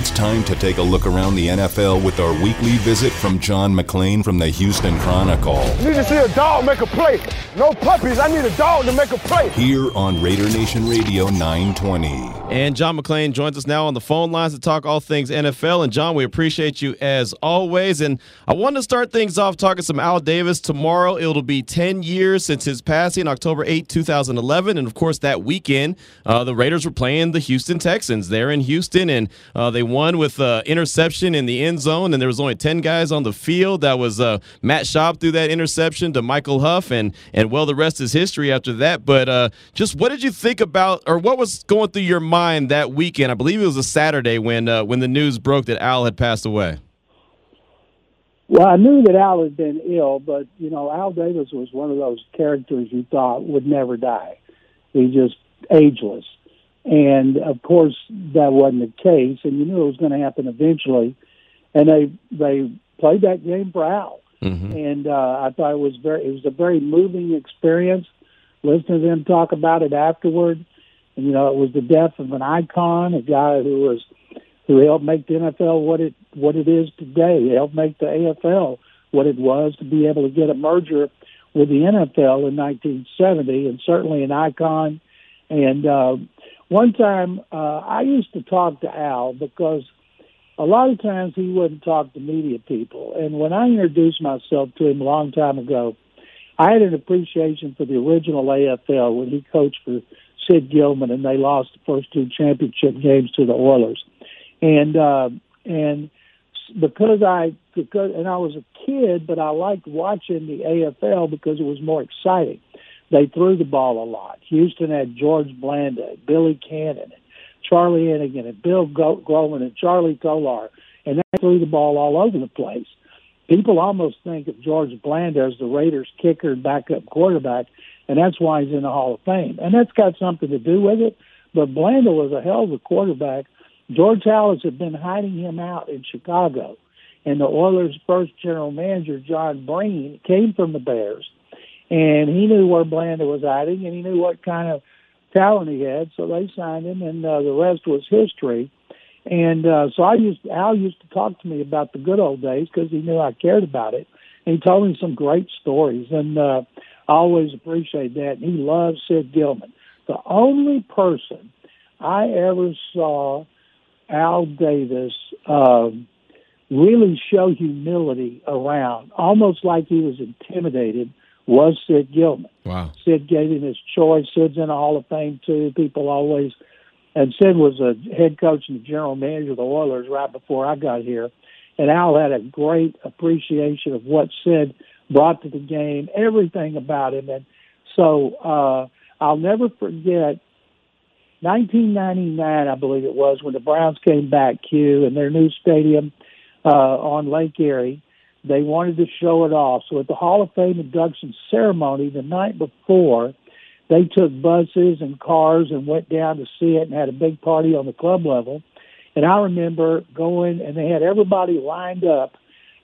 It's time to take a look around the NFL with our weekly visit from John McClain from the Houston Chronicle. I need to see a dog make a play. No puppies. I need a dog to make a play. Here on Raider Nation Radio 920. And John McClain joins us now on the phone lines to talk all things NFL. And John, we appreciate you as always. And I want to start things off talking some Al Davis. Tomorrow it'll be 10 years since his passing, October 8, 2011. And of course, that weekend, uh, the Raiders were playing the Houston Texans. They're in Houston, and uh, they won with uh, interception in the end zone. And there was only 10 guys on the field. That was uh, Matt Schaub threw that interception to Michael Huff. And, and well, the rest is history after that. But uh, just what did you think about, or what was going through your mind? that weekend. I believe it was a Saturday when uh, when the news broke that Al had passed away. Well, I knew that Al had been ill, but you know, Al Davis was one of those characters you thought would never die. He's just ageless, and of course that wasn't the case. And you knew it was going to happen eventually. And they they played that game for Al, mm-hmm. and uh, I thought it was very it was a very moving experience. Listening to them talk about it afterward, and, you know, it was the death of an icon, a guy who was who helped make the NFL what it what it is today. He helped make the AFL what it was to be able to get a merger with the NFL in 1970, and certainly an icon. And uh, one time, uh, I used to talk to Al because a lot of times he wouldn't talk to media people. And when I introduced myself to him a long time ago, I had an appreciation for the original AFL when he coached for Sid Gilman, and they lost the first two championship games to the Oilers. And uh, and because I because and I was a kid, but I liked watching the AFL because it was more exciting. They threw the ball a lot. Houston had George Blanda, Billy Cannon, Charlie Hennigan, and Bill Groman, and Charlie Tolar, and they threw the ball all over the place. People almost think of George Blanda as the Raiders' kicker and backup quarterback, and that's why he's in the Hall of Fame. And that's got something to do with it. But Blanda was a hell of a quarterback. George Halas had been hiding him out in Chicago, and the Oilers' first general manager, John Breen, came from the Bears, and he knew where Blanda was hiding, and he knew what kind of talent he had, so they signed him, and uh, the rest was history. And uh, so I used Al used to talk to me about the good old days because he knew I cared about it, and he told me some great stories. And uh, I always appreciate that. And he loves Sid Gilman. The only person I ever saw Al Davis um, really show humility around, almost like he was intimidated, was Sid Gilman. Wow. Sid gave him his choice. Sid's in the Hall of Fame too. People always, and Sid was a head coach and general manager of the Oilers right before I got here. And Al had a great appreciation of what Sid brought to the game, everything about him. And so uh, I'll never forget 1999, I believe it was, when the Browns came back, Q, in their new stadium uh, on Lake Erie. They wanted to show it off. So at the Hall of Fame induction ceremony the night before, they took buses and cars and went down to see it and had a big party on the club level. And I remember going, and they had everybody lined up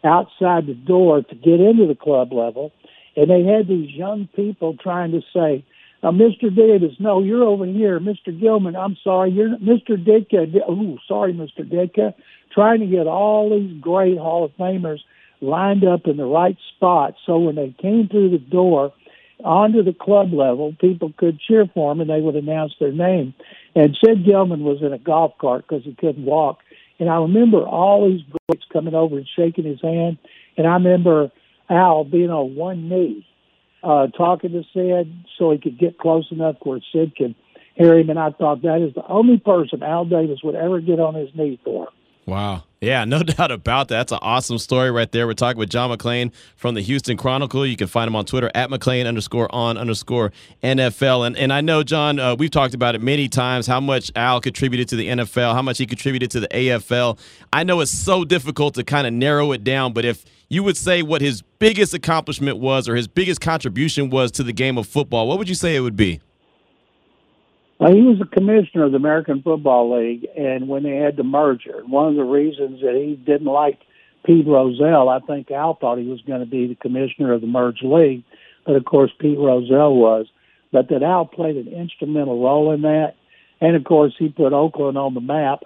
outside the door to get into the club level, and they had these young people trying to say, Mr. Davis, no, you're over here. Mr. Gilman, I'm sorry, you're Mr. Ditka. Oh, sorry, Mr. Ditka. Trying to get all these great Hall of Famers lined up in the right spot so when they came through the door onto the club level, people could cheer for them and they would announce their name. And Sid Gilman was in a golf cart because he couldn't walk. And I remember all these greats coming over and shaking his hand. And I remember Al being on one knee, uh, talking to Sid so he could get close enough where Sid could hear him. And I thought that is the only person Al Davis would ever get on his knee for. Wow. Yeah, no doubt about that. That's an awesome story right there. We're talking with John McClain from the Houston Chronicle. You can find him on Twitter at McClain underscore on underscore NFL. And and I know, John, uh, we've talked about it many times how much Al contributed to the NFL, how much he contributed to the AFL. I know it's so difficult to kind of narrow it down, but if you would say what his biggest accomplishment was or his biggest contribution was to the game of football, what would you say it would be? Well, he was the commissioner of the American Football League, and when they had the merger, one of the reasons that he didn't like Pete Rozelle, I think Al thought he was going to be the commissioner of the merged league, but of course Pete Rozelle was. But that Al played an instrumental role in that, and of course he put Oakland on the map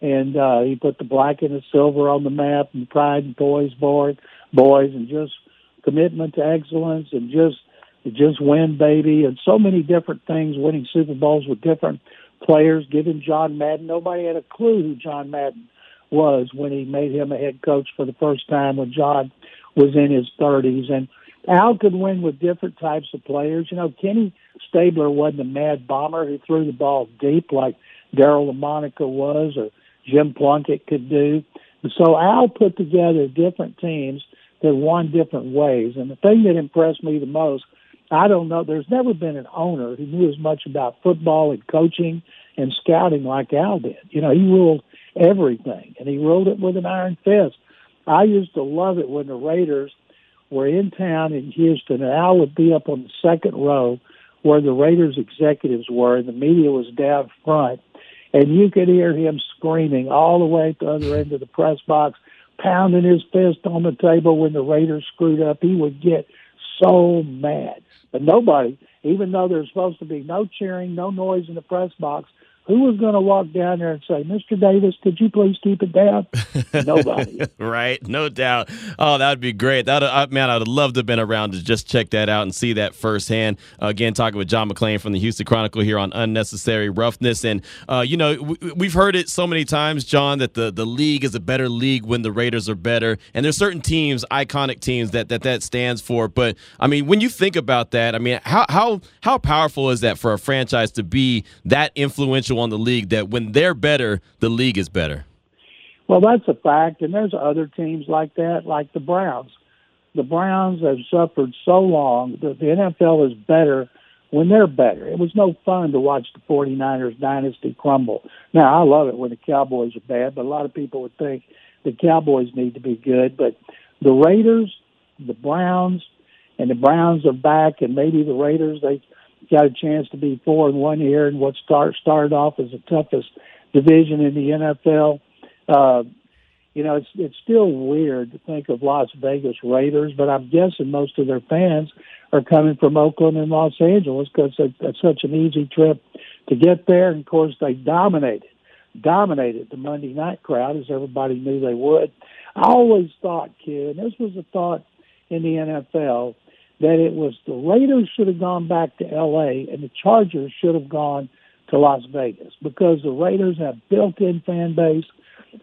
and uh, he put the black and the silver on the map, and pride and poise board, boys, and just commitment to excellence, and just just win, baby, and so many different things. Winning Super Bowls with different players, giving John Madden. Nobody had a clue who John Madden was when he made him a head coach for the first time when John was in his 30s. And Al could win with different types of players. You know, Kenny Stabler wasn't a mad bomber who threw the ball deep like Daryle Lamonica was or Jim Plunkett could do. And so Al put together different teams that won different ways. And the thing that impressed me the most, I don't know, there's never been an owner who knew as much about football and coaching and scouting like Al did. You know, he ruled everything and he ruled it with an iron fist. I used to love it when the Raiders – were in town in Houston, and Al would be up on the second row where the Raiders executives were, and the media was down front, and you could hear him screaming all the way at the other end of the press box, pounding his fist on the table when the Raiders screwed up. He would get so mad. But nobody, even though there's supposed to be no cheering, no noise in the press box, who was going to walk down there and say, Mr. Davis, could you please keep it down? Nobody. right, no doubt. Oh, that would be great. That uh, man, I'd love to have been around to just check that out and see that firsthand. Uh, again, talking with John McClain from the Houston Chronicle here on unnecessary roughness, and uh, you know we, have heard it so many times, John, that the the league is a better league when the Raiders are better, and there's certain teams, iconic teams that that that stands for. But I mean, when you think about that, I mean, how how how powerful is that for a franchise to be that influential? On the league that when they're better, the league is better. Well, that's a fact, and there's other teams like that, like the Browns. The Browns have suffered so long that the NFL is better when they're better. It was no fun to watch the 49ers dynasty crumble. Now, I love it when the Cowboys are bad, but a lot of people would think the Cowboys need to be good. But the Raiders, the Browns, and the Browns are back, and maybe the Raiders, they got a chance to be four and one here in what start started off as the toughest division in the NFL. Uh, you know, it's it's still weird to think of Las Vegas Raiders, but I'm guessing most of their fans are coming from Oakland and Los Angeles because it's such an easy trip to get there. And of course, they dominated, dominated the Monday night crowd as everybody knew they would. I always thought, kid, and this was a thought in the NFL that it was the Raiders should have gone back to L.A. and the Chargers should have gone to Las Vegas because the Raiders have built-in fan base,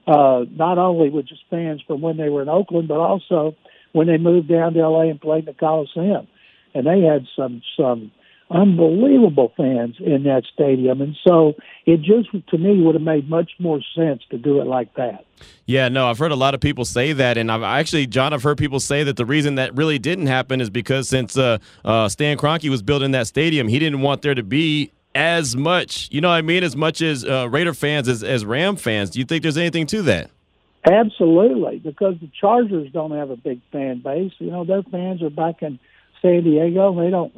uh, not only with just fans from when they were in Oakland, but also when they moved down to L.A. and played in the Coliseum, and they had some some unbelievable fans in that stadium. And so it just, to me, would have made much more sense to do it like that. Yeah, no, I've heard a lot of people say that, and I've actually, John, I've heard people say that the reason that really didn't happen is because since uh, uh, Stan Kroenke was building that stadium, he didn't want there to be as much, you know what I mean, as much as uh, Raider fans as, as Ram fans. Do you think there's anything to that? Absolutely, because the Chargers don't have a big fan base. You know, their fans are back in – San Diego. They don't.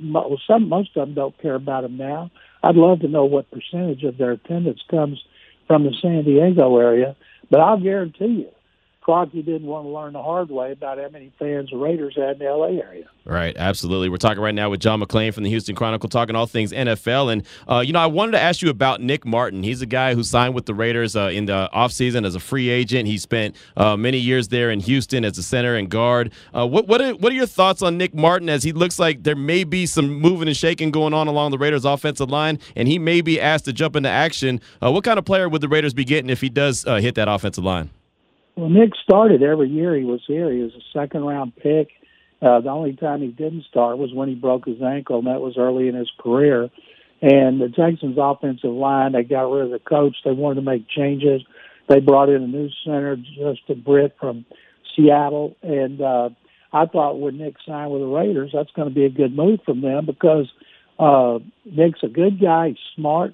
Some most of them don't care about them now. I'd love to know what percentage of their attendance comes from the San Diego area, but I'll guarantee you, Kroenke didn't want to learn the hard way about how many fans the Raiders had in the LA area. Right, absolutely. We're talking right now with John McClain from the Houston Chronicle, talking all things NFL. And, uh, you know, I wanted to ask you about Nick Martin. He's a guy who signed with the Raiders uh, in the offseason as a free agent. He spent uh, many years there in Houston as a center and guard. Uh, what, what, are, what are your thoughts on Nick Martin as he looks like there may be some moving and shaking going on along the Raiders' offensive line, and he may be asked to jump into action? Uh, what kind of player would the Raiders be getting if he does uh, hit that offensive line? Well, Nick started every year he was here. He was a second round pick. Uh, the only time he didn't start was when he broke his ankle, and that was early in his career. And the Texans' offensive line, they got rid of the coach. They wanted to make changes. They brought in a new center, Justin Britt from Seattle. And uh, I thought when Nick signed with the Raiders, that's going to be a good move from them because uh, Nick's a good guy. He's smart.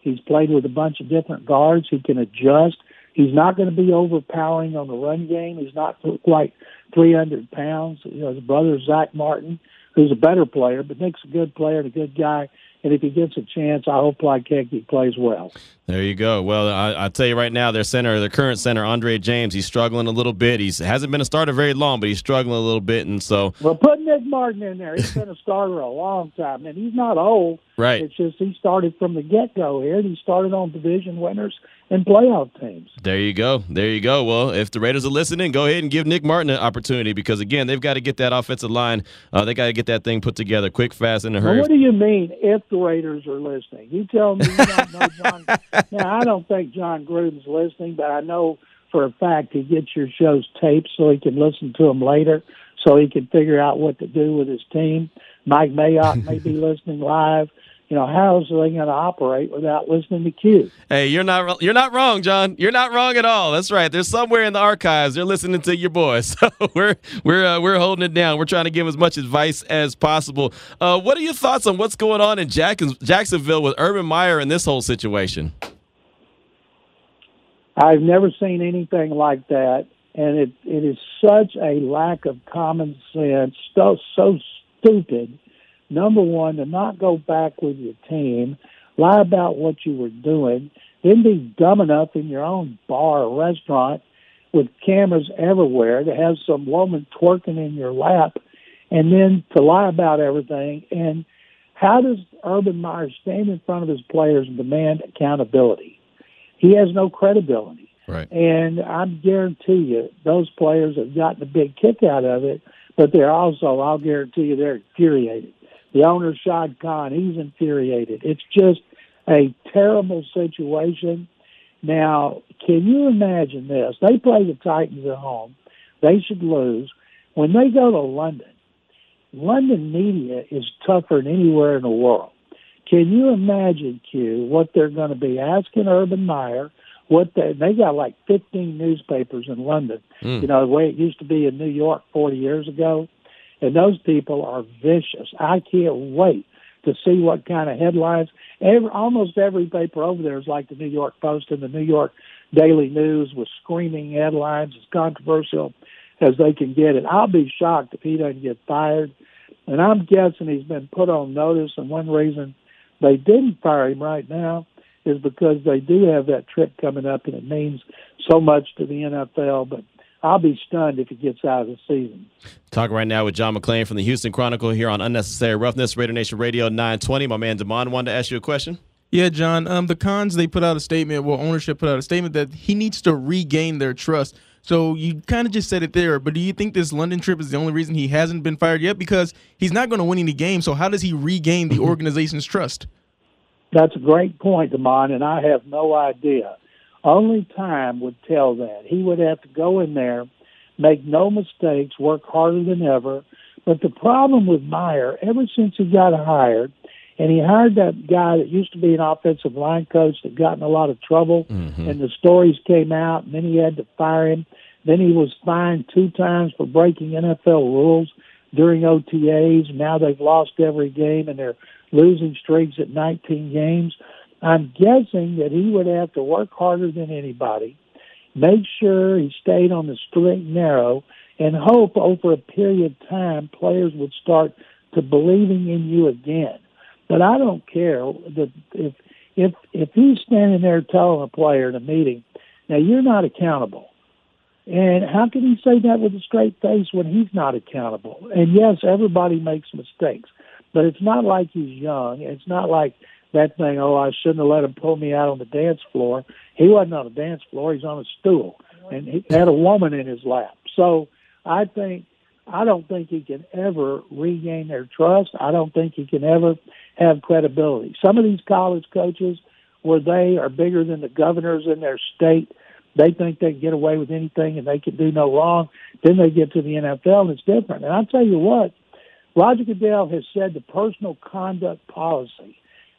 He's played with a bunch of different guards. He can adjust. He's not going to be overpowering on the run game. He's not quite 300 pounds. You know, his brother Zach Martin, who's a better player, but Nick's a good player and a good guy. And if he gets a chance, I hope he plays well. There you go. Well, I, will tell you right now, their center, their current center, Andre James, he's struggling a little bit. He hasn't been a starter very long, but he's struggling a little bit, and so. Well, putting Nick Martin in there. He's been a starter a long time, and he's not old. Right. It's just he started from the get go here, and he started on division winners and playoff teams. There you go. There you go. Well, if the Raiders are listening, go ahead and give Nick Martin an opportunity because again, they've got to get that offensive line. Uh, they got to get that thing put together quick, fast, and in a Well, hurry. what do you mean if the Raiders are listening? You tell me you don't know John. now, I don't think Jon Gruden's listening, but I know for a fact he gets your shows taped so he can listen to them later, so he can figure out what to do with his team. Mike Mayock may be listening live. You know, how is they going to operate without listening to Q? Hey, you're not you're not wrong, John. You're not wrong at all. That's right. There's somewhere in the archives they're listening to your boys. So we're we're uh, we're holding it down. We're trying to give as much advice as possible. Uh, what are your thoughts on what's going on in Jack- Jacksonville with Urban Meyer and this whole situation? I've never seen anything like that, and it it is such a lack of common sense, so so stupid. Number one, to not go back with your team, lie about what you were doing, then be dumb enough in your own bar or restaurant with cameras everywhere to have some woman twerking in your lap, and then to lie about everything. And how does Urban Meyer stand in front of his players and demand accountability? He has no credibility. Right. And I guarantee you, those players have gotten a big kick out of it, but they're also, I'll guarantee you, they're infuriated. The owner, Shad Khan, he's infuriated. It's just a terrible situation. Now, can you imagine this? They play the Titans at home. They should lose. When they go to London, London media is tougher than anywhere in the world. Can you imagine, Q, what they're going to be asking Urban Meyer? What they they got like 15 newspapers in London. Mm. You know the way it used to be in New York 40 years ago, and those people are vicious. I can't wait to see what kind of headlines. Every, almost every paper over there is like the New York Post and the New York Daily News with screaming headlines as controversial as they can get it. I'll be shocked if he doesn't get fired. And I'm guessing he's been put on notice. And one reason they didn't fire him right now is because they do have that trip coming up, and it means so much to the NFL. But I'll be stunned if he gets out of the season. Talking right now with John McClain from the Houston Chronicle here on Unnecessary Roughness, Raider Nation Radio 920. My man Damon wanted to ask you a question. Yeah, John. Um, the Khans they put out a statement. Well, ownership put out a statement that he needs to regain their trust. So you kind of just said it there, but do you think this London trip is the only reason he hasn't been fired yet? Because he's not going to win any games. So how does he regain the organization's trust? That's a great point, Damon, and I have no idea. Only time would tell that. He would have to go in there, make no mistakes, work harder than ever. But the problem with Meyer, ever since he got hired, and he hired that guy that used to be an offensive line coach that got in a lot of trouble, mm-hmm. and the stories came out, and then he had to fire him. Then he was fined two times for breaking NFL rules during OTAs. Now they've lost every game, and they're losing streaks at 19 games. I'm guessing that he would have to work harder than anybody, make sure he stayed on the straight and narrow, and hope over a period of time players would start to believing in you again. But I don't care that if if if he's standing there telling a player in a meeting, now you're not accountable. And how can he say that with a straight face when he's not accountable? And yes, everybody makes mistakes, but it's not like he's young. It's not like that thing, oh, I shouldn't have let him pull me out on the dance floor. He wasn't on the dance floor, he's on a stool. And he had a woman in his lap. So I think I don't think he can ever regain their trust. I don't think he can ever have credibility. Some of these college coaches where they are bigger than the governors in their state, they think they can get away with anything and they can do no wrong. Then they get to the NFL and it's different. And I'll tell you what, Roger Goodell has said the personal conduct policy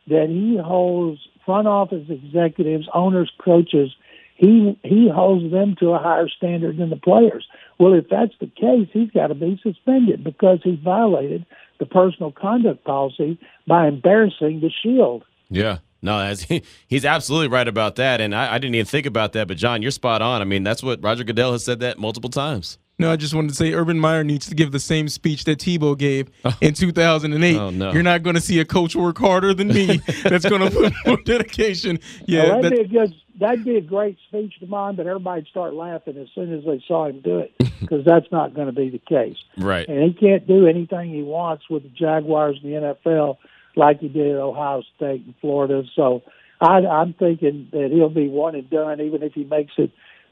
that he holds front office executives, owners, coaches, he he holds them to a higher standard than the players. Well, if that's the case, he's got to be suspended because he violated the personal conduct policy by embarrassing the Shield. Yeah. No, he's absolutely right about that. And I, I didn't even think about that. But, John, you're spot on. I mean, that's what Roger Goodell has said that multiple times. No, I just wanted to say Urban Meyer needs to give the same speech that Tebow gave oh. in 2008. Oh, no. You're not going to see a coach work harder than me. That's going to put more dedication. Yeah, Well, that'd that- be a good. That'd be a great speech to mine, but everybody'd start laughing as soon as they saw him do it, because that's not going to be the case. Right. And he can't do anything he wants with the Jaguars and the NFL like he did at Ohio State and Florida. So I, I'm thinking that he'll be one and done, even if he makes it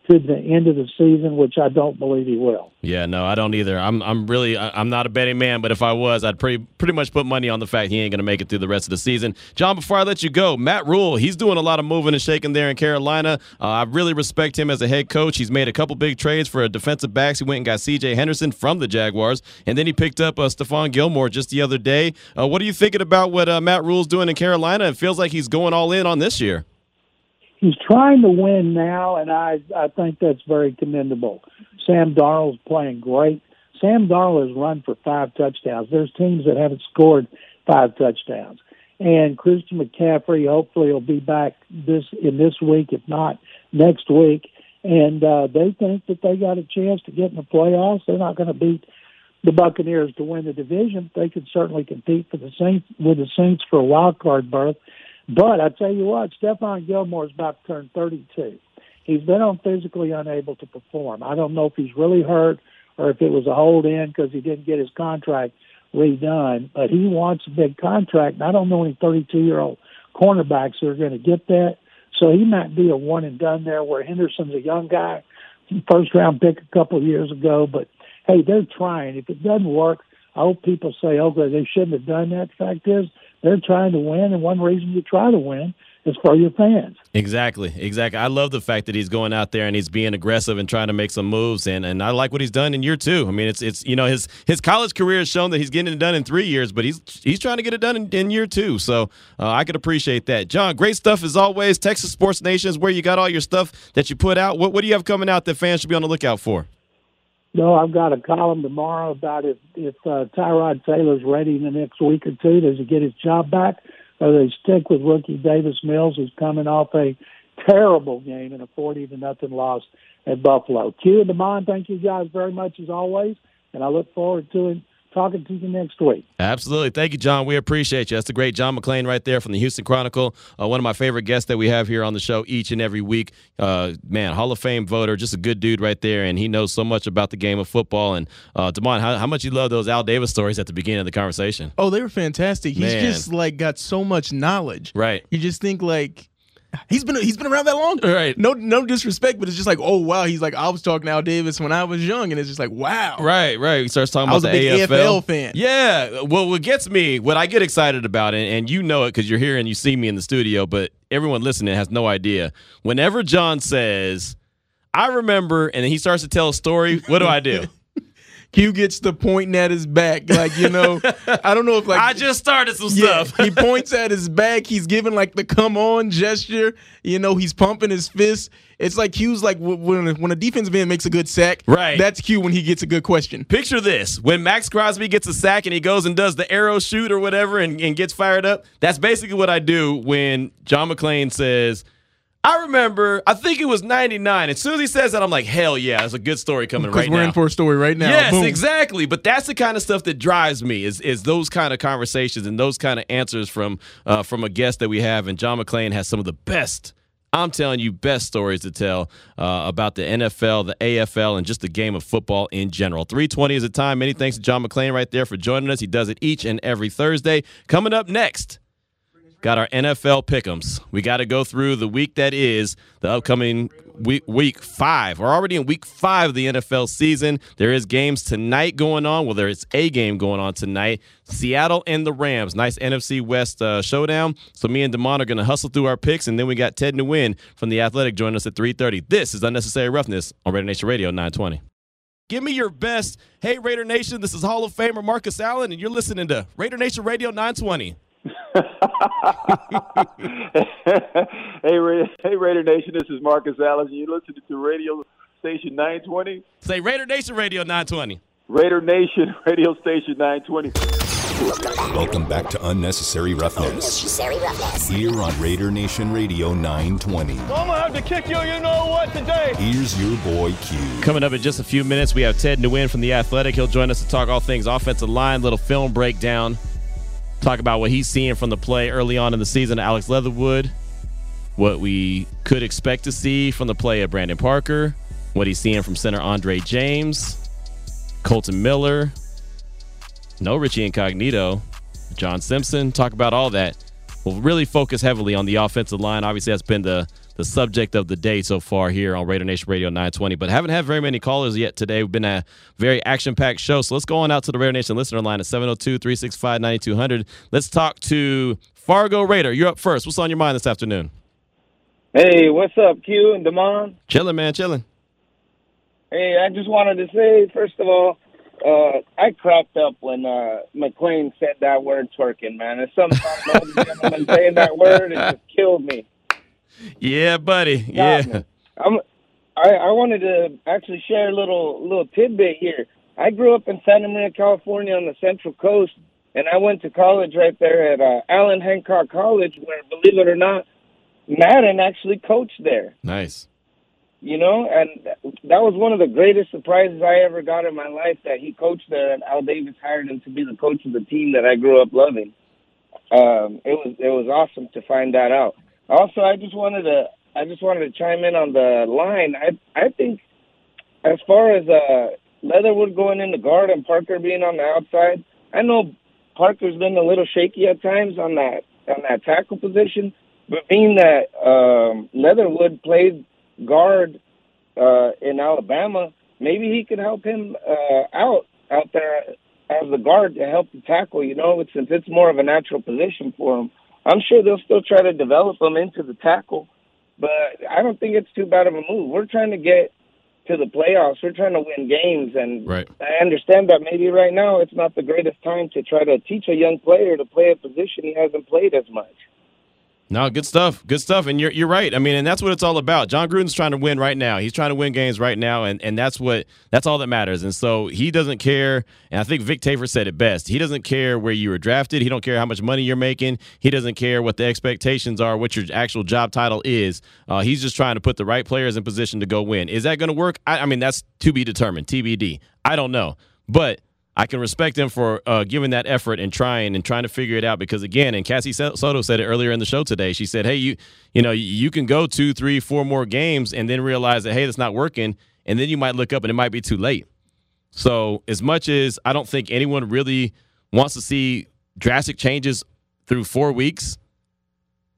to the end of the season, which I don't believe he will. Yeah, no, I don't either. I'm I'm really I'm not a betting man, but if I was, I'd pretty pretty much put money on the fact he ain't going to make it through the rest of the season. John, before I let you go, Matt Rhule, he's doing a lot of moving and shaking there in Carolina. Uh, I really respect him as a head coach. He's made a couple big trades for defensive backs. He went and got C.J. Henderson from the Jaguars, and then he picked up uh, Stephon Gilmore just the other day. Uh, what are you thinking about what uh, Matt Rhule's doing in Carolina? It feels like he's going all in on this year. He's trying to win now, and I I think that's very commendable. Sam Darnold's playing great. Sam Darnold has run for five touchdowns. There's teams that haven't scored five touchdowns, and Christian McCaffrey hopefully will be back this in this week, if not next week. And uh, they think that they got a chance to get in the playoffs. They're not going to beat the Buccaneers to win the division. They could certainly compete for the Saints with the Saints for a wild card berth. But I tell you what, Stephon Gilmore is about to turn 32. He's been on physically unable to perform. I don't know if he's really hurt or if it was a hold in because he didn't get his contract redone. But he wants a big contract, and I don't know any 32 year old cornerbacks who are going to get that. So he might be a one and done there. Where Henderson's a young guy, first round pick a couple of years ago. But hey, they're trying. If it doesn't work, I hope people say, oh, "Okay, they shouldn't have done that." The fact is, they're trying to win, and one reason you try to win is for your fans. Exactly, exactly. I love the fact that he's going out there and he's being aggressive and trying to make some moves, and, and I like what he's done in year two. I mean, it's it's you know his his college career has shown that he's getting it done in three years, but he's he's trying to get it done in, in year two. So uh, I could appreciate that. John, great stuff as always. Texas Sports Nation is where you got all your stuff that you put out. What what do you have coming out that fans should be on the lookout for? No, I've got a column tomorrow about if if uh, Tyrod Taylor's ready in the next week or two. Does he get his job back, or they stick with rookie Davis Mills, who's coming off a terrible game and a forty to nothing loss at Buffalo? Q and Demond, thank you guys very much as always, and I look forward to talking to you next week. Absolutely. Thank you, John. We appreciate you. That's the great John McClain right there from the Houston Chronicle. Uh, one of my favorite guests that we have here on the show each and every week. Uh, man, Hall of Fame voter, just a good dude right there, and he knows so much about the game of football. And uh, Damon, how, how much you love those Al Davis stories at the beginning of the conversation? oh, they were fantastic. He's Man. just like got so much knowledge. Right. You just think like he's been he's been around that long. Right. No no disrespect, but it's just like oh wow. He's like I was talking to Al Davis when I was young, and it's just like wow. Right, right. He starts talking I about the AFL. AFL fan. Yeah. Well, what gets me, what I get excited about, and, and you know it because you're here and you see me in the studio, but everyone listening has no idea. Whenever John says, I remember, and then he starts to tell a story, what do I do? Q gets the pointing at his back, like you know. I don't know if like I just started some Yeah, stuff. he points at his back. He's giving like the come on gesture. You know, he's pumping his fist. It's like Q's like when when a defensive end makes a good sack. Right. That's Q when he gets a good question. Picture this when Maxx Crosby gets a sack and he goes and does the arrow shoot or whatever and, and gets fired up. That's basically what I do when John McClain says, I remember, I think it was 99. As soon as he says that, I'm like, hell yeah, there's a good story coming right now. Because we're in for a story right now. Yes, Boom. exactly. But that's the kind of stuff that drives me is is those kind of conversations and those kind of answers from uh, from a guest that we have. And John McClain has some of the best. I'm telling you, best stories to tell uh, about the NFL, the AFL, and just the game of football in general. 320 is the time. Many thanks to John McClain right there for joining us. He does it each and every Thursday. Coming up next, got our NFL pick'ems. We got to go through the week that is the upcoming week, week five. We're already in week five of the NFL season. There is games tonight going on. Well, there is a game going on tonight. Seattle and the Rams. Nice NFC West uh, showdown. So me and Damon are going to hustle through our picks, and then we got Ted Nguyen from the Athletic joining us at 3:30. This is Unnecessary Roughness on Raider Nation Radio 920. Give me your best. Hey, Raider Nation, this is Hall of Famer Marcus Allen, and you're listening to Raider Nation Radio 920. hey, Ra- hey, Raider Nation. This is Marcus Allen. You listening to Radio Station 920, Say Raider Nation Radio 920. Raider Nation Radio Station 920. Welcome back to Unnecessary Roughness. Here on Raider Nation Radio 920. I'm gonna have to kick you, you know what, today. Here's your boy Q. Coming up in just a few minutes, we have Ted Nguyen from The Athletic. He'll join us to talk all things offensive line, little film breakdown, talk about what he's seeing from the play early on in the season Alex Leatherwood, what we could expect to see from the play of Brandon Parker, what he's seeing from center Andre James, Kolton Miller, no Richie Incognito, John Simpson. Talk about all that. We'll really focus heavily on the offensive line. Obviously, that's been the the subject of the day so far here on Raider Nation Radio 920. But haven't had very many callers yet today. We've been a very action packed show. So let's go on out to the Raider Nation listener line at 702 365 9200. Let's talk to Fargo Raider. You're up first. What's on your mind this afternoon? Hey, what's up, Q and Damon? Chilling, man, chilling. Hey, I just wanted to say, first of all, uh, I cracked up when uh, McClain said that word twerking, man. About the gentleman saying that word, it just killed me. Yeah, buddy. Yeah. I'm, I, I wanted to actually share a little little tidbit here. I grew up in Santa Maria, California, on the Central Coast, and I went to college right there at uh, Allen Hancock College, where, believe it or not, Madden actually coached there. Nice. You know, and that was one of the greatest surprises I ever got in my life that he coached there, and Al Davis hired him to be the coach of the team that I grew up loving. Um, it was it was awesome to find that out. Also, I just wanted to I just wanted to chime in on the line. I I think as far as uh, Leatherwood going in the guard and Parker being on the outside, I know Parker's been a little shaky at times on that on that tackle position, but being that um, Leatherwood played guard uh, in Alabama, maybe he could help him uh, out out there as the guard to help the tackle. You know, since it's more of a natural position for him. I'm sure they'll still try to develop him into the tackle, but I don't think it's too bad of a move. We're trying to get to the playoffs. We're trying to win games, and Right. I understand that maybe right now it's not the greatest time to try to teach a young player to play a position he hasn't played as much. No, good stuff. Good stuff. And you're you're right. I mean, and that's what it's all about. Jon Gruden's trying to win right now. He's trying to win games right now, and, and that's what that's all that matters. And so he doesn't care. And I think Vic Tafur said it best. He doesn't care where you were drafted. He don't care how much money you're making. He doesn't care what the expectations are, what your actual job title is. Uh, he's just trying to put the right players in position to go win. Is that going to work? I, I mean, that's to be determined. TBD. I don't know, but I can respect him for uh, giving that effort and trying and trying to figure it out because again, and Cassie Soto said it earlier in the show today. She said, "Hey, you, you know, you can go two, three, four more games and then realize that hey, that's not working, and then you might look up and it might be too late." So, as much as I don't think anyone really wants to see drastic changes through four weeks,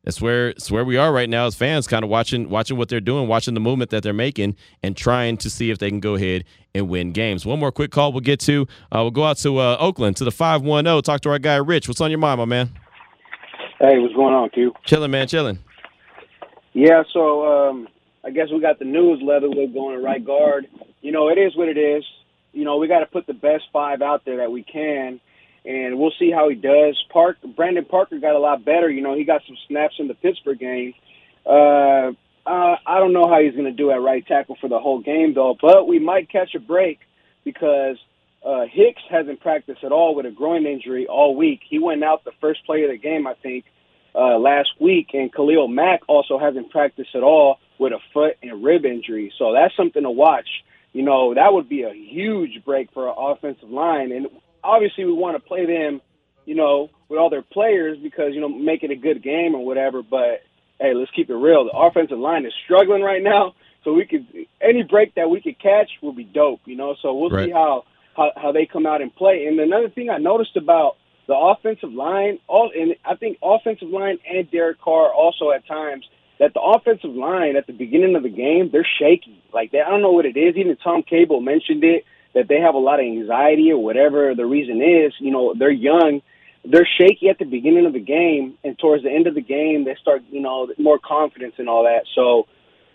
that's where it's where we are right now as fans, kind of watching watching what they're doing, watching the movement that they're making, and trying to see if they can go ahead and win games. One more quick call we'll get to. Uh, we'll go out to uh, Oakland to the five one zero. Talk to our guy Rich. What's on your mind, my man? Hey, what's going on, Q? Chilling, man, chilling. Yeah, so um, I guess we got the news Leatherwood going to right guard. You know, it is what it is. You know, we got to put the best five out there that we can, and we'll see how he does. Park Brandon Parker got a lot better. You know, he got some snaps in the Pittsburgh game. Uh, uh, I don't know how he's going to do at right tackle for the whole game though, but we might catch a break because uh, Hicks hasn't practiced at all with a groin injury all week. He went out the first play of the game, I think, uh, last week, and Khalil Mack also hasn't practiced at all with a foot and rib injury. So that's something to watch. You know, that would be a huge break for our offensive line, and obviously we want to play them, you know, with all their players because you know make it a good game or whatever. But hey, let's keep it real. The offensive line is struggling right now, so we could any break that we could catch will be dope. You know, so we'll Right. see how, how how they come out and play. And another thing I noticed about the offensive line, all and I think offensive line and Derek Carr also at times that the offensive line at the beginning of the game they're shaky. Like they, I don't know what it is. Even Tom Cable mentioned it that they have a lot of anxiety or whatever the reason is. You know, they're young they're shaky at the beginning of the game, and towards the end of the game, they start, you know, more confidence and all that. So,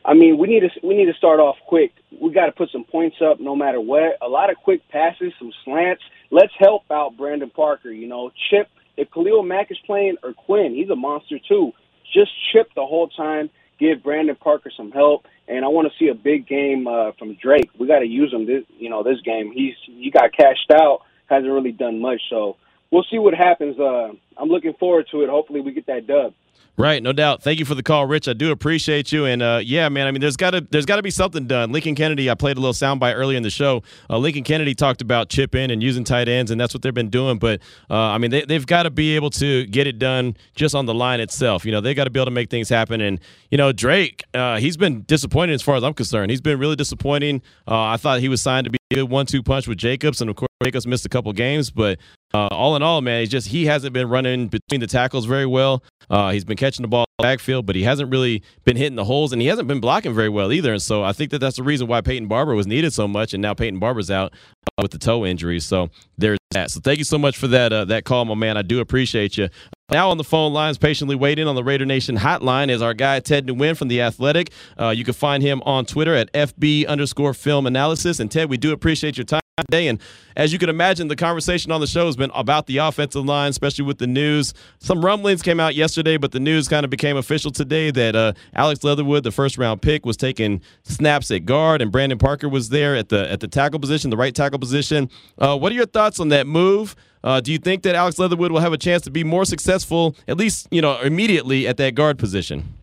I mean, we need to we need to start off quick. We got to put some points up, no matter what. A lot of quick passes, some slants. Let's help out Brandon Parker. You know, Chip. If Khalil Mack is playing or Quinn, he's a monster too. Just chip the whole time. Give Brandon Parker some help, and I want to see a big game uh, from Drake. We got to use him this, you know, this game. He's he got cashed out, hasn't really done much. So we'll see what happens. Uh, I'm looking forward to it. Hopefully, we get that dub. Right, no doubt. Thank you for the call, Rich. I do appreciate you. And uh, yeah, man, I mean, there's got to there's got to be something done. Lincoln Kennedy, I played a little soundbite earlier in the show. Uh, Lincoln Kennedy talked about chip in and using tight ends, and that's what they've been doing. But uh, I mean, they, they've got to be able to get it done just on the line itself. You know, they got to be able to make things happen. And you know, Drake, uh, he's been disappointing as far as I'm concerned. He's been really disappointing. Uh, I thought he was signed to be a good one-two punch with Jacobs, and of course, Jacobs missed a couple games, but uh, all in all, man, he's just he hasn't been running between the tackles very well. Uh, he's been catching the ball backfield, but he hasn't really been hitting the holes, and he hasn't been blocking very well either. And so I think that that's the reason why Peyton Barber was needed so much, and now Peyton Barber's out uh, with the toe injury. So there's that. So thank you so much for that uh, that call, my man. I do appreciate you. Now on the phone lines, patiently waiting on the Raider Nation hotline is our guy Ted Nguyen from the Athletic. Uh, you can find him on Twitter at FB underscore Film Analysis. And Ted, we do appreciate your time today. And as you can imagine, the conversation on the show has been about the offensive line, especially with the news. Some rumblings came out yesterday, but the news kind of became official today that uh, Alex Leatherwood, the first round pick, was taking snaps at guard, and Brandon Parker was there at the at the tackle position, the right tackle position. Uh, what are your thoughts on that move? Uh, do you think that Alex Leatherwood will have a chance to be more successful, at least you know immediately at that guard position?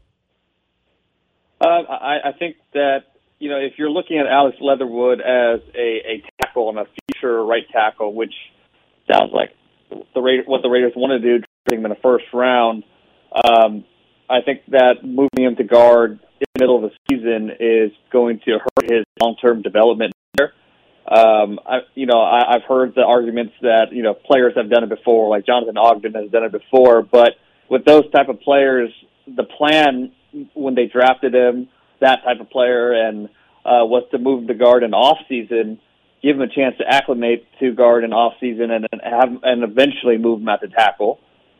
Uh, I, I think that you know if you're looking at Alex Leatherwood as a, a tackle and a future right tackle, which sounds like the Raiders, what the Raiders want to do, trading him in the first round. Um, I think that moving him to guard in the middle of the season is going to hurt his long-term development there. Um, I, you know, I, I've heard the arguments that you know players have done it before, like Jonathan Ogden has done it before. But with those type of players, the plan when they drafted him, that type of player, and uh, was to move to guard in off season, give him a chance to acclimate to guard in off season, and and have and eventually move him out to tackle.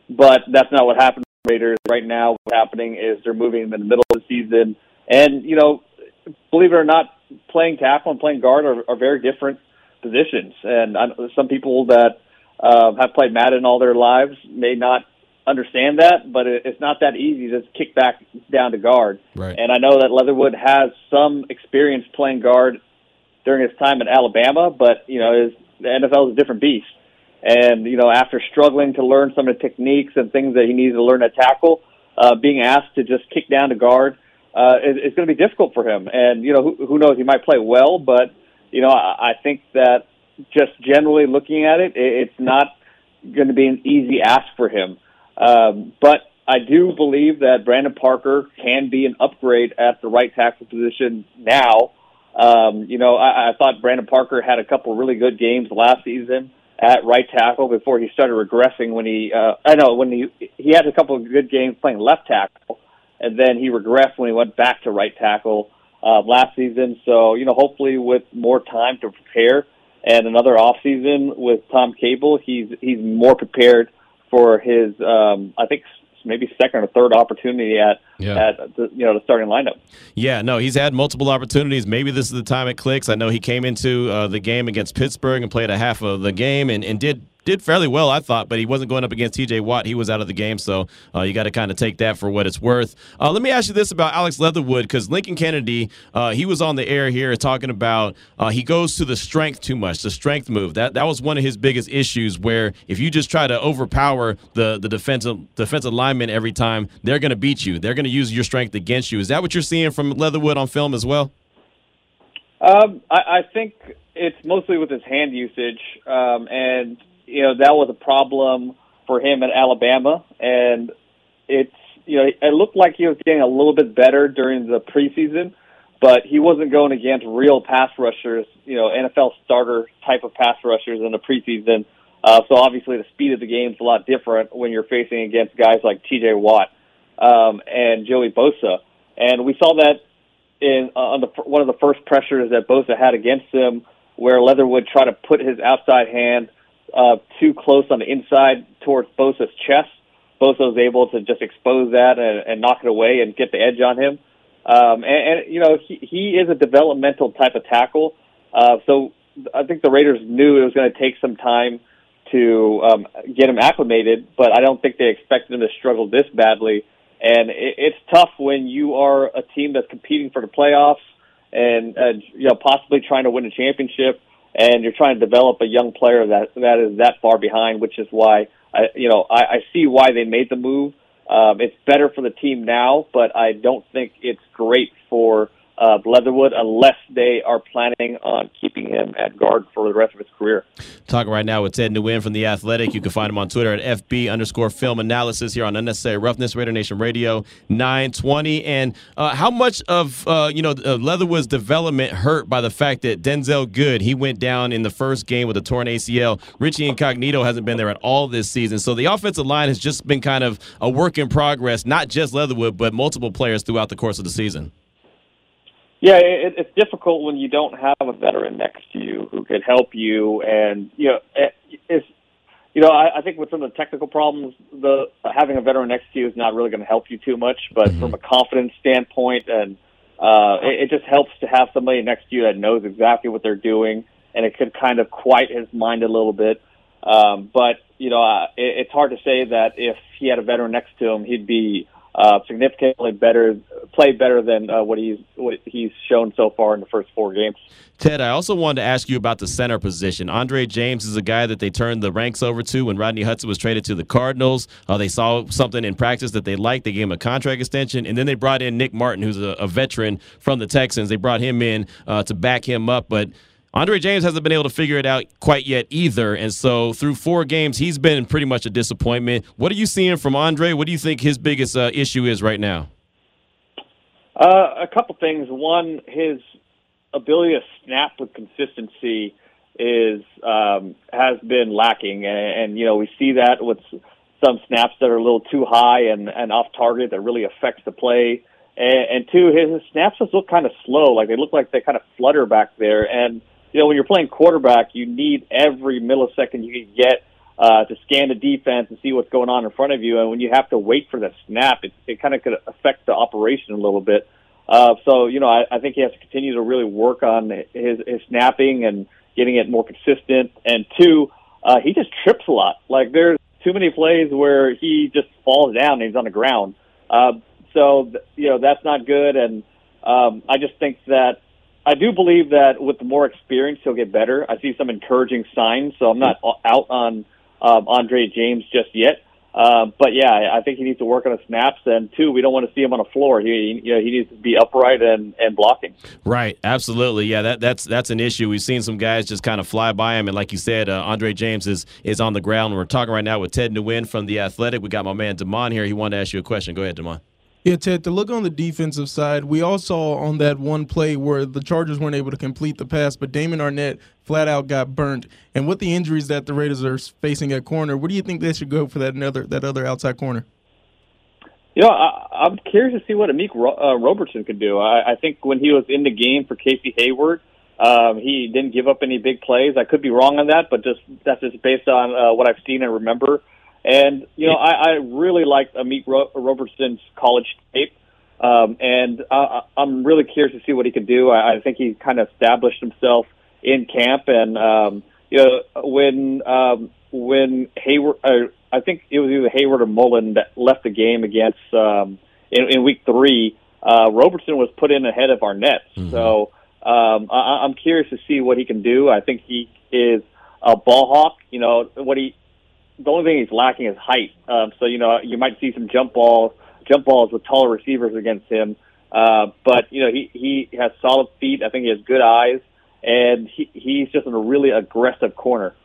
But that's not what happened. to Raiders right now, what's happening is they're moving him in the middle of the season, and you know, believe it or not, playing tackle and playing guard are, are very different positions. And I, some people that uh, have played Madden all their lives may not understand that, but it, it's not that easy to just kick back down to guard. Right. And I know that Leatherwood has some experience playing guard during his time at Alabama, but you know, his, the NFL is a different beast. And you know, after struggling to learn some of the techniques and things that he needs to learn at tackle, uh, being asked to just kick down to guard uh, is, is going to be difficult for him. And you know, who, who knows? He might play well, but you know, I, I think that just generally looking at it, it it's not going to be an easy ask for him. Um, but I do believe that Brandon Parker can be an upgrade at the right tackle position now. Um, you know, I, I thought Brandon Parker had a couple really good games last season at right tackle before he started regressing when he uh, I know when he he had a couple of good games playing left tackle and then he regressed when he went back to right tackle uh, last season. So you know, hopefully with more time to prepare and another off season with Tom Cable, he's he's more prepared for his um, I think maybe second or third opportunity at Yeah. at the, you know the starting lineup. Yeah, no, he's had multiple opportunities. Maybe this is the time it clicks. I know he came into uh, the game against Pittsburgh and played a half of the game and, and did did fairly well, I thought, but he wasn't going up against T.J. Watt. He was out of the game, so uh, you got to kind of take that for what it's worth. Uh, let me ask you this about Alex Leatherwood, because Lincoln Kennedy, uh, he was on the air here talking about uh, he goes to the strength too much, the strength move. That that was one of his biggest issues. Where if you just try to overpower the the defensive defensive lineman every time, they're going to beat you. They're going to use your strength against you. Is that what you're seeing from Leatherwood on film as well? Um, I, I think it's mostly with his hand usage, um, and you know that was a problem for him at Alabama, and it's you know it looked like he was getting a little bit better during the preseason, but he wasn't going against real pass rushers, you know NFL starter type of pass rushers in the preseason. Uh, so obviously the speed of the game is a lot different when you're facing against guys like T.J. Watt um, and Joey Bosa, and we saw that in uh, on the one of the first pressures that Bosa had against him, where Leatherwood tried to put his outside hand uh, too close on the inside towards Bosa's chest. Bosa was able to just expose that and, and knock it away and get the edge on him. Um, and, and you know he he is a developmental type of tackle, uh, so I think the Raiders knew it was going to take some time to um, get him acclimated, but I don't think they expected him to struggle this badly. And it, it's tough when you are a team that's competing for the playoffs and uh, you know possibly trying to win a championship, and you're trying to develop a young player that that is that far behind, which is why I, you know, I, I see why they made the move. Um, it's better for the team now, but I don't think it's great for uh, Leatherwood unless they are planning on keeping him at guard for the rest of his career. Talking right now with Ted Nguyen from The Athletic. You can find him on Twitter at FB underscore film analysis here on Unnecessary Roughness, Raider Nation Radio 920. And uh, how much of, uh, you know, uh, Leatherwood's development hurt by the fact that Denzelle Good, he went down in the first game with a torn ACL. Richie Incognito hasn't been there at all this season. So the offensive line has just been kind of a work in progress, not just Leatherwood, but multiple players throughout the course of the season. Yeah, it, it's difficult when you don't have a veteran next to you who could help you, and you know, it's you know, I, I think with some of the technical problems, the having a veteran next to you is not really going to help you too much. But mm-hmm. from a confidence standpoint, and uh, it, it just helps to have somebody next to you that knows exactly what they're doing, and it could kind of quiet his mind a little bit. Um, but you know, uh, it, it's hard to say that if he had a veteran next to him, he'd be uh, significantly better, played better than uh, what he's what he's shown so far in the first four games. Ted, I also wanted to ask you about the center position. Andre James is a guy that they turned the ranks over to when Rodney Hudson was traded to the Cardinals. Uh, they saw something in practice that they liked. They gave him a contract extension, and then they brought in Nick Martin, who's a, a veteran from the Texans. They brought him in uh, to back him up, but Andre James hasn't been able to figure it out quite yet either. And so through four games, he's been pretty much a disappointment. What are you seeing from Andre? What do you think his biggest uh, issue is right now? Uh, a couple things. One, his ability to snap with consistency is um, has been lacking, and, and you know we see that with some snaps that are a little too high and, and off target that really affects the play. And, and two, his snaps just look kind of slow, like they look like they kind of flutter back there, and you know, when you're playing quarterback, you need every millisecond you can get uh, to scan the defense and see what's going on in front of you. And when you have to wait for the snap, it, it kind of could affect the operation a little bit. Uh, so, you know, I, I think he has to continue to really work on his, his snapping and getting it more consistent. And two, uh, he just trips a lot. Like there's too many plays where he just falls down and he's on the ground. Uh, so, you know, that's not good. And um, I just think that I do believe that with more experience, he'll get better. I see some encouraging signs, so I'm not out on um, Andre James just yet. Uh, but yeah, I think he needs to work on his snaps. And two, we don't want to see him on the floor. He, you know, he needs to be upright and, and blocking. Right, absolutely. Yeah, that, that's that's an issue. We've seen some guys just kind of fly by him, and like you said, uh, Andre James is is on the ground. We're talking right now with Ted Nguyen from the Athletic. We got my man Damon here. He wanted to ask you a question. Go ahead, Damon. Yeah, Ted, to look on the defensive side, we all saw on that one play where the Chargers weren't able to complete the pass, but Damon Arnette flat out got burnt. And with the injuries that the Raiders are facing at corner, what do you think they should go for that another that other outside corner? You know, I, I'm curious to see what Amik uh, Robertson could do. I, I think when he was in the game for Casey Hayward, um, he didn't give up any big plays. I could be wrong on that, but just that's just based on uh, what I've seen and remember. And you know, I, I really liked Amik Ro- Robertson's college tape, um, and uh, I'm really curious to see what he can do. I, I think he kind of established himself in camp, and um, you know, when um, when Hayward, uh, I think it was either Hayward or Mullen that left the game against um, in, in week three. Uh, Robertson was put in ahead of Arnette, mm-hmm. so um, I, I'm curious to see what he can do. I think he is a ball hawk. You know what he the only thing he's lacking is height. Um, so you know you might see some jump balls, jump balls with taller receivers against him. Uh, but you know he he has solid feet. I think he has good eyes, and he he's just in a really aggressive corner.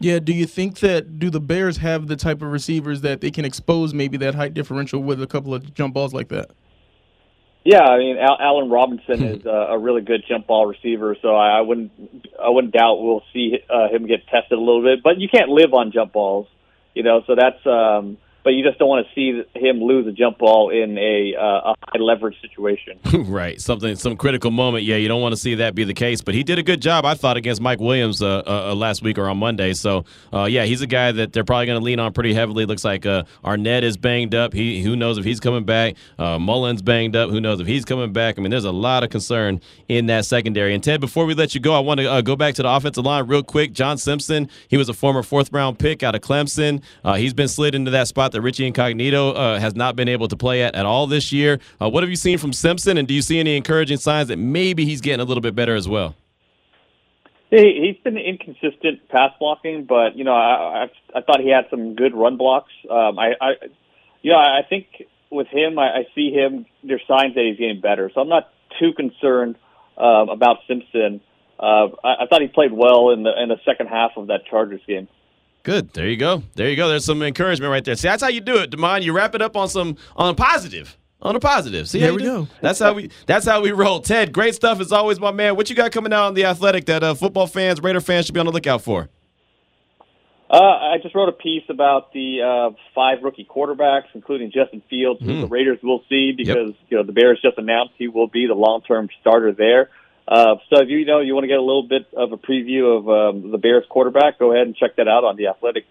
Yeah, do you think that do the Bears have the type of receivers that they can expose maybe that height differential with a couple of jump balls like that? Yeah, I mean, Al- Allen Robinson is a, a really good jump ball receiver, so I, I wouldn't I wouldn't doubt we'll see uh, him get tested a little bit. But you can't live on jump balls, you know. So that's um, but you just don't want to see him lose a jump ball in a, uh, a high leverage situation. right, something, some critical moment. Yeah, you don't want to see that be the case. But he did a good job, I thought, against Mike Williams uh, uh, uh last week or on Monday. So uh, yeah, he's a guy that they're probably going to lean on pretty heavily. Looks like uh, Arnette is banged up. He who knows if he's coming back. Mullen's banged up. Who knows if he's coming back? I mean, there's a lot of concern in that secondary. And Ted, before we let you go, I want to go back to the offensive line real quick. John Simpson, he was a former fourth round pick out of Clemson. he's been slid into that spot that Richie Incognito uh, has not been able to play at at all this year. Uh, what have you seen from Simpson, and do you see any encouraging signs that maybe he's getting a little bit better as well? He, he's been inconsistent pass blocking, but you know, I, I I thought he had some good run blocks. Um, I, I, you know, I think with him, I, I see him. There's signs that he's getting better, so I'm not too concerned um, about Simpson. Uh, I, I thought he played well in the in the second half of that Chargers game. Good. There you go. There you go. There's some encouragement right there. See, that's how you do it, Demond. You wrap it up on some on a positive. On a positive. See, There how we do? go. That's how we. That's how we roll. Ted, great stuff as always, my man. What you got coming out on the Athletic that uh, football fans, Raider fans should be on the lookout for? Uh, I just wrote a piece about the uh, five rookie quarterbacks, including Justin Fields, who the Raiders will see because you know the Bears just announced he will be the long-term starter there. Uh, so if you know you want to get a little bit of a preview of um, the Bears quarterback, go ahead and check that out on the Athletic.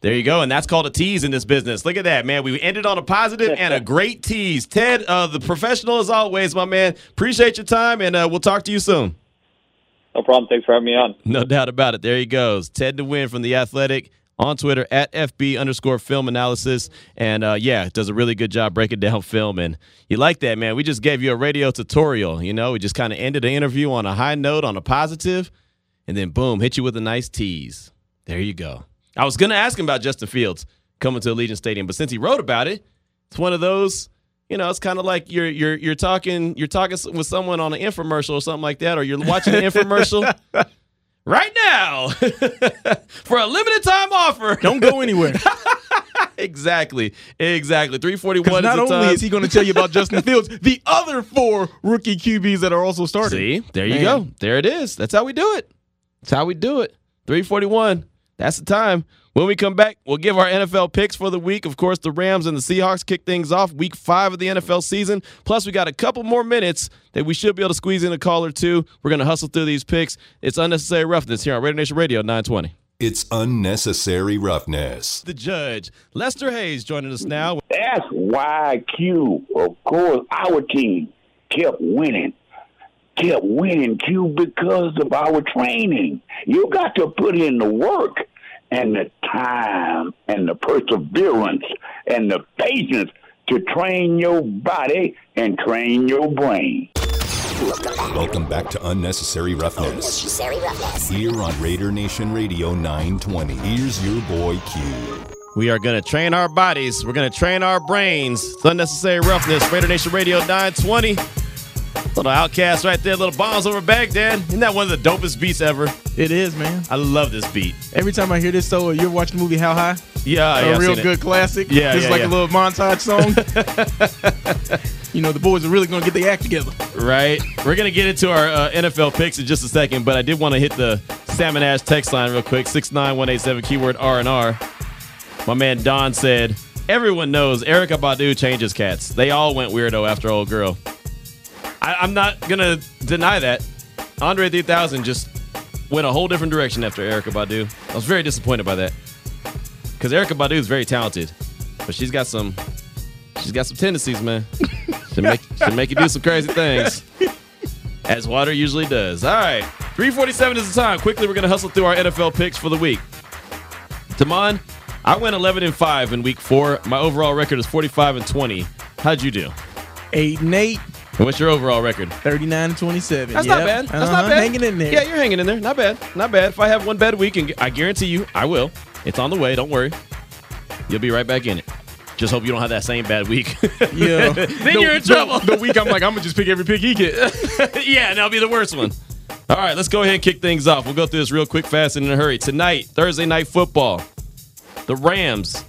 There you go, and that's called a tease in this business. Look at that, man. We ended on a positive and a great tease. Ted, uh, the professional as always, my man. Appreciate your time, and uh, we'll talk to you soon. No problem. Thanks for having me on. No doubt about it. There he goes. Ted Nguyen from The Athletic on Twitter at FB underscore film analysis. And uh, yeah, does a really good job breaking down film. And you like that, man. We just gave you a radio tutorial. You know, we just kind of ended the interview on a high note, on a positive, and then boom, hit you with a nice tease. There you go. I was going to ask him about Justin Fields coming to Allegiant Stadium, but since he wrote about it, it's one of those. You know, it's kind of like you're you're you're talking you're talking with someone on an infomercial or something like that, or you're watching an infomercial right now for a limited time offer. Don't go anywhere. exactly, exactly. Three forty Because one. not is the only time. is he going to tell you about Justin Fields, the other four rookie QBs that are also starting. See, there you Man. go. There it is. That's how we do it. That's how we do it. 341. That's the time. When we come back, we'll give our NFL picks for the week. Of course, the Rams and the Seahawks kick things off week five of the NFL season. Plus, we got a couple more minutes that we should be able to squeeze in a call or two. We're going to hustle through these picks. It's unnecessary roughness here on Raider Nation Radio 920. It's unnecessary roughness. The judge, Lester Hayes, joining us now. That's why Q, of course, our team kept winning. Kept winning, Q, because of our training. You got to put in the work and the time and the perseverance and the patience to train your body and train your brain. Welcome back to Unnecessary Roughness. Unnecessary roughness. Here on Raider Nation Radio 920. Here's your boy Q. We are going to train our bodies. We're going to train our brains. It's unnecessary roughness. Raider Nation Radio 920. Little OutKast right there. Little bombs over Baghdad. Isn't that one of the dopest beats ever? It is, man. I love this beat. Every time I hear this, so you're watching the movie How High? Yeah, a yeah, real seen it. good classic. Yeah, is yeah, like yeah. a little montage song. you know, the boys are really going to get their act together. Right. We're going to get into our uh, NFL picks in just a second, but I did want to hit the Salmon Ash text line real quick 69187 keyword R&R. My man Don said, Everyone knows Erykah Badu changes cats. They all went weirdo after Old Girl. I, I'm not going to deny that. Andre 3000 just went a whole different direction after Erykah Badu. I was very disappointed by that. Because Erykah Badu is very talented, but she's got some she's got some tendencies, man. she make should make you do some crazy things. As water usually does. All right. 347 is the time. Quickly, we're gonna hustle through our NFL picks for the week. Damon, I went 11 and 5 in week four. My overall record is 45 and 20. How'd you do? Eight and eight. And what's your overall record? 39 and 27. That's Yep. not bad. That's Uh-huh. not bad. Hanging in there. Yeah, you're hanging in there. Not bad. Not bad. If I have one bad week, and I guarantee you, I will. It's on the way. Don't worry. You'll be right back in it. Just hope you don't have that same bad week. Yeah. then The- you're in the- trouble. The, week I'm like, I'm gonna just pick every pick he get. yeah, and that'll be the worst one. All right, let's go ahead and kick things off. We'll go through this real quick, fast, and in a hurry. Tonight, Thursday night football, the Rams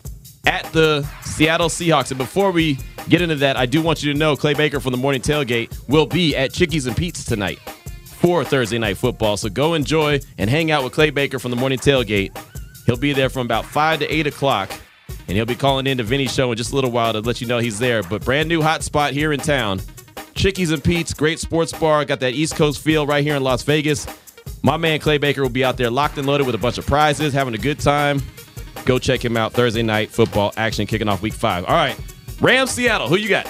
at the Seattle Seahawks. And before we get into that, I do want you to know Clay Baker from the Morning Tailgate will be at Chickies and Pete's tonight for Thursday night football. So go enjoy and hang out with Clay Baker from the Morning Tailgate. He'll be there from about 5 to 8 o'clock. And he'll be calling in to Vinny's show in just a little while to let you know he's there. But brand new hot spot here in town. Chickies and Pete's, great sports bar. Got that East Coast feel right here in Las Vegas. My man Clay Baker will be out there locked and loaded with a bunch of prizes, having a good time. Go check him out Thursday night football action kicking off week five. All right. Rams Seattle. Who you got?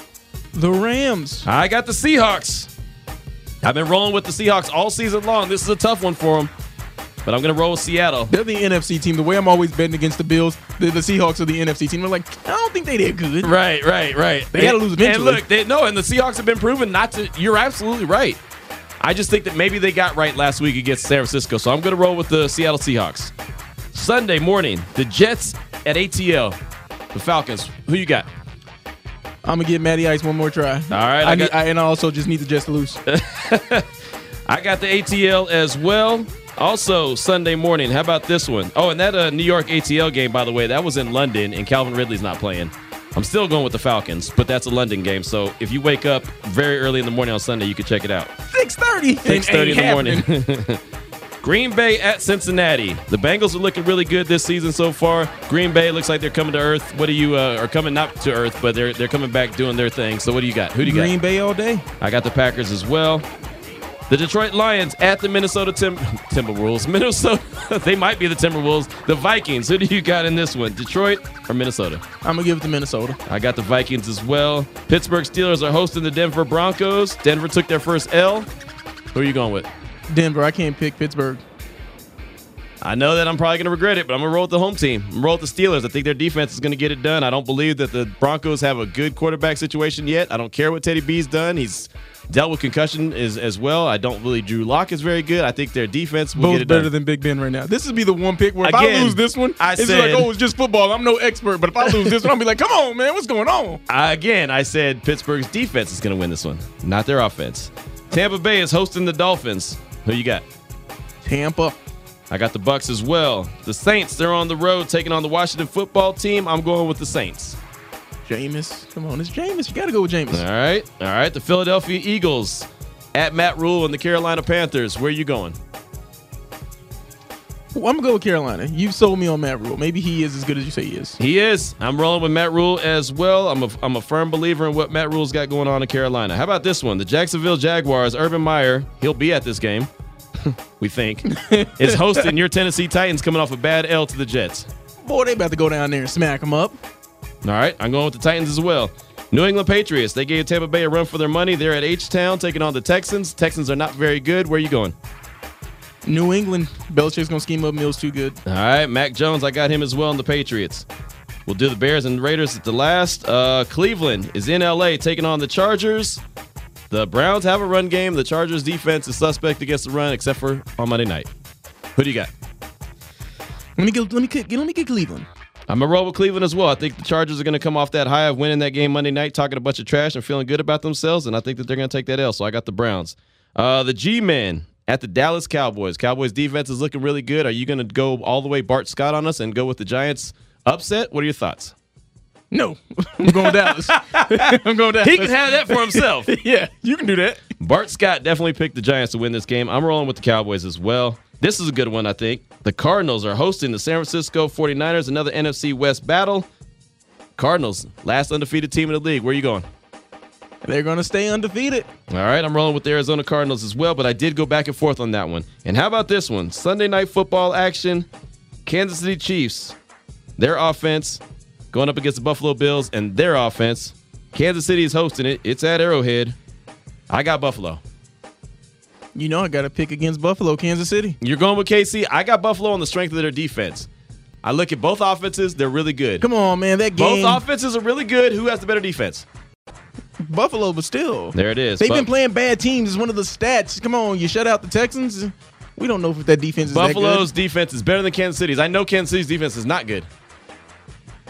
the Rams. I got the Seahawks. I've been rolling with the Seahawks all season long. This is a tough one for them. But I'm going to roll with Seattle. They're the NFC team. The way I'm always betting against the Bills, the, the Seahawks are the NFC team. We're like, I don't think they that good. Right, right, right. They gotta lose And eventually. look, they, no, and the Seahawks have been proven not to. You're absolutely right. I just think that maybe they got right last week against San Francisco, so I'm going to roll with the Seattle Seahawks. Sunday morning, the Jets at ATL, the Falcons. Who you got? I'm gonna give Matty Ice one more try. All right, I I need, I, and I also just need to lose. I got the ATL as well. Also, Sunday morning. How about this one? Oh, and that uh, New York ATL game, by the way, that was in London, and Calvin Ridley's not playing. I'm still going with the Falcons, but that's a London game. So if you wake up very early in the morning on Sunday, you can check it out. Six thirty. Six thirty in the morning. Green Bay at Cincinnati. The Bengals are looking really good this season so far. Green Bay looks like they're coming to earth. What do you uh, are coming not to earth, but they're they're coming back doing their thing. So what do you got? Who do you Green got? Green Bay all day. I got the Packers as well. The Detroit Lions at the Minnesota Tim- Timberwolves. Minnesota, they might be the Timberwolves. The Vikings. Who do you got in this one? Detroit or Minnesota? I'm gonna give it to Minnesota. I got the Vikings as well. Pittsburgh Steelers are hosting the Denver Broncos. Denver took their first L. Who are you going with? Denver. I can't pick Pittsburgh. I know that I'm probably going to regret it, but I'm going to roll with the home team. I'm roll with the Steelers. I think their defense is going to get it done. I don't believe that the Broncos have a good quarterback situation yet. I don't care what Teddy B's done. He's dealt with concussion as, as well. I don't really. Drew Lock is very good. I think their defense will Both get it better done. than Big Ben right now. This would be the one pick where if I lose this one, I it's said- like, oh, it's just football. I'm no expert, but if I lose this one, I'll be like, come on, man, what's going on? Again, I said Pittsburgh's defense is going to win this one, not their offense. Tampa Bay is hosting the Dolphins. Who you got? Tampa. I got the Bucks as well. The Saints, they're on the road taking on the Washington football team. I'm going with the Saints. Jameis. Come on, it's Jameis. You got to go with Jameis. All right. All right. The Philadelphia Eagles at Matt Rhule and the Carolina Panthers. Where are you going? I'm going to go with Carolina. You've sold me on Matt Rhule. Maybe he is as good as you say he is. He is. I'm rolling with Matt Rhule as well. I'm a, I'm a firm believer in what Matt Rhule's got going on in Carolina. How about this one? The Jacksonville Jaguars, Urban Meyer, he'll be at this game, we think, is hosting your Tennessee Titans coming off a bad L to the Jets. Boy, they about to go down there and smack them up. All right, I'm going with the Titans as well. New England Patriots, they gave Tampa Bay a run for their money. They're at H-Town taking on the Texans. Texans are not very good. Where are you going? New England. Belichick's going to scheme up Mills too good. All right, Mac Jones, I got him as well in the Patriots. We'll do the Bears and Raiders at the last. Uh, Cleveland is in LA taking on the Chargers. The Browns have a run game. The Chargers defense is suspect against the run, except for on Monday night. Who do you got? Let me get let me get, let me get Cleveland. I'm gonna roll with Cleveland as well. I think the Chargers are gonna come off that high of winning that game Monday night, talking a bunch of trash and feeling good about themselves, and I think that they're gonna take that L. So I got the Browns. Uh, the G-men at the Dallas Cowboys. Cowboys defense is looking really good. Are you gonna go all the way Bart Scott on us and go with the Giants upset? What are your thoughts? No, I'm going Dallas. I'm going Dallas. He can have that for himself. yeah, you can do that. Bart Scott definitely picked the Giants to win this game. I'm rolling with the Cowboys as well. This is a good one, I think. The Cardinals are hosting the San Francisco 49ers, another NFC West battle. Cardinals, last undefeated team in the league. Where are you going? They're going to stay undefeated. All right, I'm rolling with the Arizona Cardinals as well, but I did go back and forth on that one. And how about this one? Sunday night football action. Kansas City Chiefs, their offense going up against the Buffalo Bills and their offense. Kansas City is hosting it. It's at Arrowhead. I got Buffalo. You know I got to pick against Buffalo, Kansas City. You're going with KC. I got Buffalo on the strength of their defense. I look at both offenses, they're really good. Come on, man, that game. Both offenses are really good. Who has the better defense? Buffalo, but still. There it is. They've Bu- been playing bad teams. It's one of the stats. Come on, you shut out the Texans. We don't know if that defense is Buffalo's that good. defense is better than Kansas City's. I know Kansas City's defense is not good.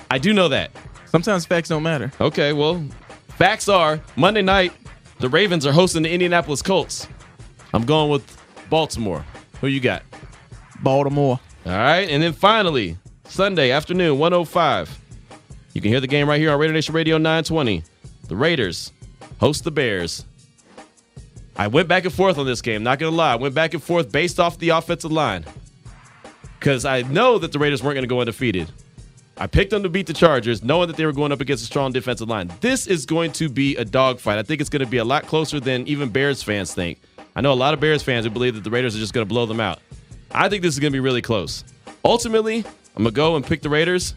I do know that. Sometimes facts don't matter. Okay, well, facts are Monday night, the Ravens are hosting the Indianapolis Colts. I'm going with Baltimore. Who you got? Baltimore. All right, and then finally, Sunday afternoon, 105. You can hear the game right here on Raider Nation Radio 920. The Raiders host the Bears. I went back and forth on this game, not gonna lie. I went back and forth based off the offensive line. Because I know that the Raiders weren't gonna go undefeated. I picked them to beat the Chargers, knowing that they were going up against a strong defensive line. This is going to be a dogfight. I think it's going to be a lot closer than even Bears fans think. I know a lot of Bears fans who believe that the Raiders are just going to blow them out. I think this is going to be really close. Ultimately, I'm going to go and pick the Raiders,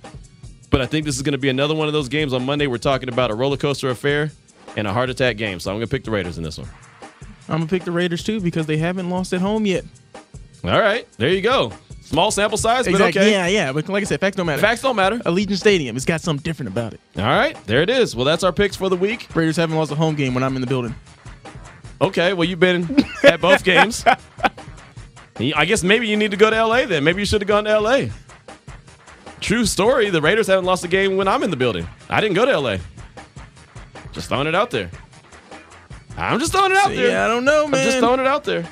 but I think this is going to be another one of those games on Monday. We're talking about a roller coaster affair and a heart attack game. So I'm going to pick the Raiders in this one. I'm gonna pick the Raiders too because they haven't lost at home yet. All right, there you go. Small sample size, but okay. Yeah, yeah. But like I said, facts don't matter. Facts don't matter. Allegiant Stadium. It's got something different about it. All right, there it is. Well, that's our picks for the week. Raiders haven't lost a home game when I'm in the building. Okay, well you've been at both games. I guess maybe you need to go to LA then. Maybe you should have gone to LA. True story. The Raiders haven't lost a game when I'm in the building. I didn't go to LA. Just throwing it out there. I'm just throwing it out See, there. I don't know, man. I'm just throwing it out there.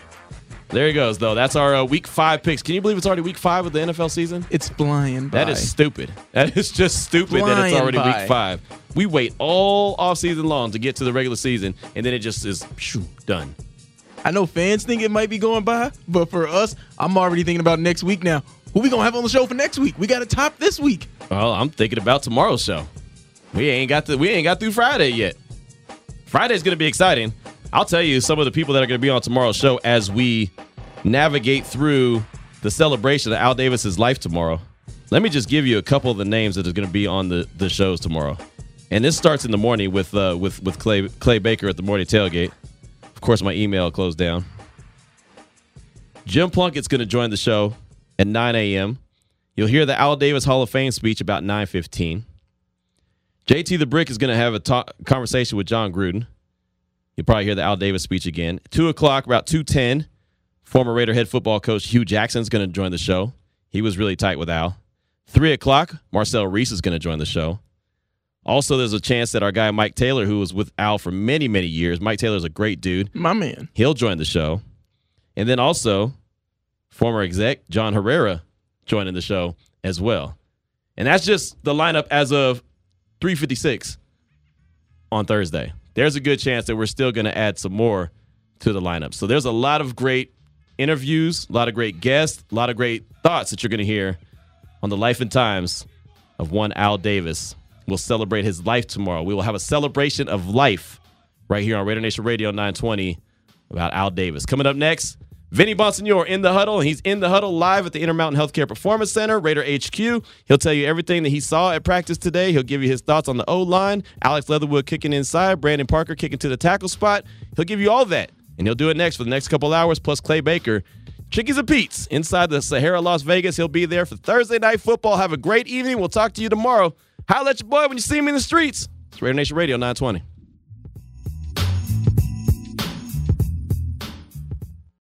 There he goes, though. That's our uh, week five picks. Can you believe it's already week five of the NFL season? It's flying by. That is stupid. That is just stupid that it's already by. week five. We wait all off season long to get to the regular season, and then it just is shoo, done. I know fans think it might be going by, but for us, I'm already thinking about next week now. Who we gonna have on the show for next week? We got to top this week. Well, I'm thinking about tomorrow's show. We ain't got the we ain't got through Friday yet. Friday's gonna be exciting. I'll tell you some of the people that are gonna be on tomorrow's show as we navigate through the celebration of Al Davis's life tomorrow. Let me just give you a couple of the names that are gonna be on the, the shows tomorrow. And this starts in the morning with uh, with with Clay Clay Baker at the morning tailgate. Of course, my email closed down. Jim Plunkett's going to join the show at 9 a.m. You'll hear the Al Davis Hall of Fame speech about 9:15. JT the Brick is going to have a ta- conversation with Jon Gruden. You'll probably hear the Al Davis speech again. Two o'clock, about 2:10. Former Raider head football coach Hue Jackson is going to join the show. He was really tight with Al. Three o'clock, Marcel Reece is going to join the show. Also, there's a chance that our guy Mike Taylor, who was with Al for many, many years, Mike Taylor's a great dude. My man. He'll join the show. And then also, former exec John Herrera joining the show as well. And that's just the lineup as of 356 on Thursday. There's a good chance that we're still going to add some more to the lineup. So there's a lot of great interviews, a lot of great guests, a lot of great thoughts that you're going to hear on the life and times of one Al Davis. We'll celebrate his life tomorrow. We will have a celebration of life right here on Raider Nation Radio 920 about Al Davis. Coming up next, Vinny Bonsignore in the huddle, and he's in the huddle live at the Intermountain Healthcare Performance Center, Raider HQ. He'll tell you everything that he saw at practice today. He'll give you his thoughts on the O line, Alex Leatherwood kicking inside, Brandon Parker kicking to the tackle spot. He'll give you all that, and he'll do it next for the next couple hours, plus Clay Baker. Chickies and Pete's inside the Sahara Las Vegas. He'll be there for Thursday night football. Have a great evening. We'll talk to you tomorrow. Holla at your boy when you see him in the streets. It's Raider Nation Radio 920.